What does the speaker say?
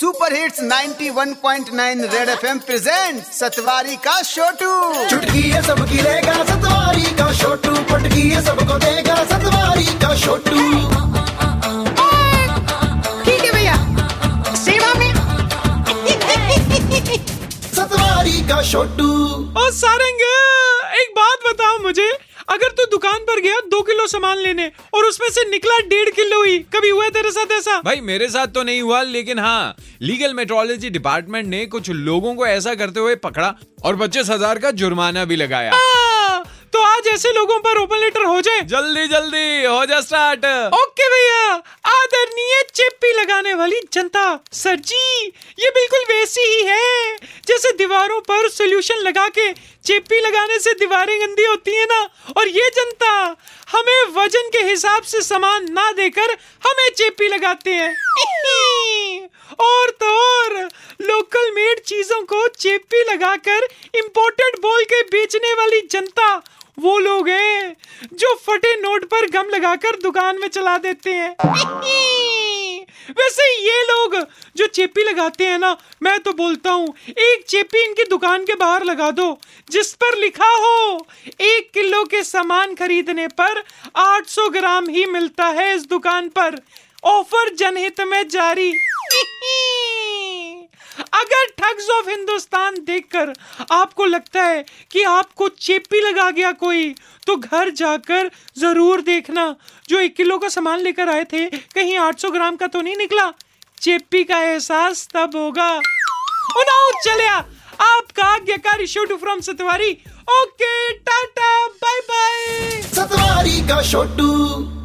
Super hits 91.9 red FM present Satwari का छोटू चुटकी है सबकी लेगा सतवारी का छोटू पटकी है सबको देगा सतवारी का छोटू ठीक है भैया। सेवा में। सतवारी का छोटू और सारंग एक बात बताओ मुझे। अगर तू दुकान पर गया दो किलो सामान लेने और उसमें से निकला डेढ़ किलो ही कभी हुआ तेरे साथ ऐसा? भाई मेरे साथ तो नहीं हुआ लेकिन हाँ लीगल मेट्रोलॉजी डिपार्टमेंट ने कुछ लोगों को ऐसा करते हुए पकड़ा और पच्चीस हज़ार का जुर्माना भी लगाया। आ, तो आज ऐसे लोगों पर ओपन लेटर हो जाए? जल्दी जल्दी हो जा स्टार्ट ओके भैया आदरणीय चिप्पी लगाने वाली जनता। सर जी ये बिल्कुल वैसी ही है। जैसे दीवारों पर सोल्यूशन लगा के चेपी लगाने से दीवारें गंदी होती है ना? और ये जनता हमें वज़न के हिसाब से सामान ना देकर हमें चेपी लगाते हैं। और तो और लोकल मेड चीज़ों को चेपी लगाकर इंपोर्टेड बोल के बेचने वाली जनता वो लोग हैं जो फटे नोट पर गम लगाकर दुकान में चला देते हैं। वैसे ये लोग जो चेपी लगाते हैं ना, मैं तो बोलता हूँ, एक चेपी इनकी दुकान के बाहर लगा दो, जिस पर लिखा हो, एक किलो के सामान खरीदने पर 800 ग्राम ही मिलता है इस दुकान पर। ऑफ़र जनहित में जारी। अगर ठग्स ऑफ़ हिंदुस्तान देखकर आपको लगता है कि आपको चेपी लगा गया कोई तो घर जाकर ज़रूर देखना। जो एक किलो का सामान लेकर आए थे, कहीं 800 ग्राम का तो नहीं निकला। चेपी का एहसास तब होगा। चलिया आपका आज्ञाकारी Chhotu from Satwari. Okay, tata bye bye Satwari का छोटू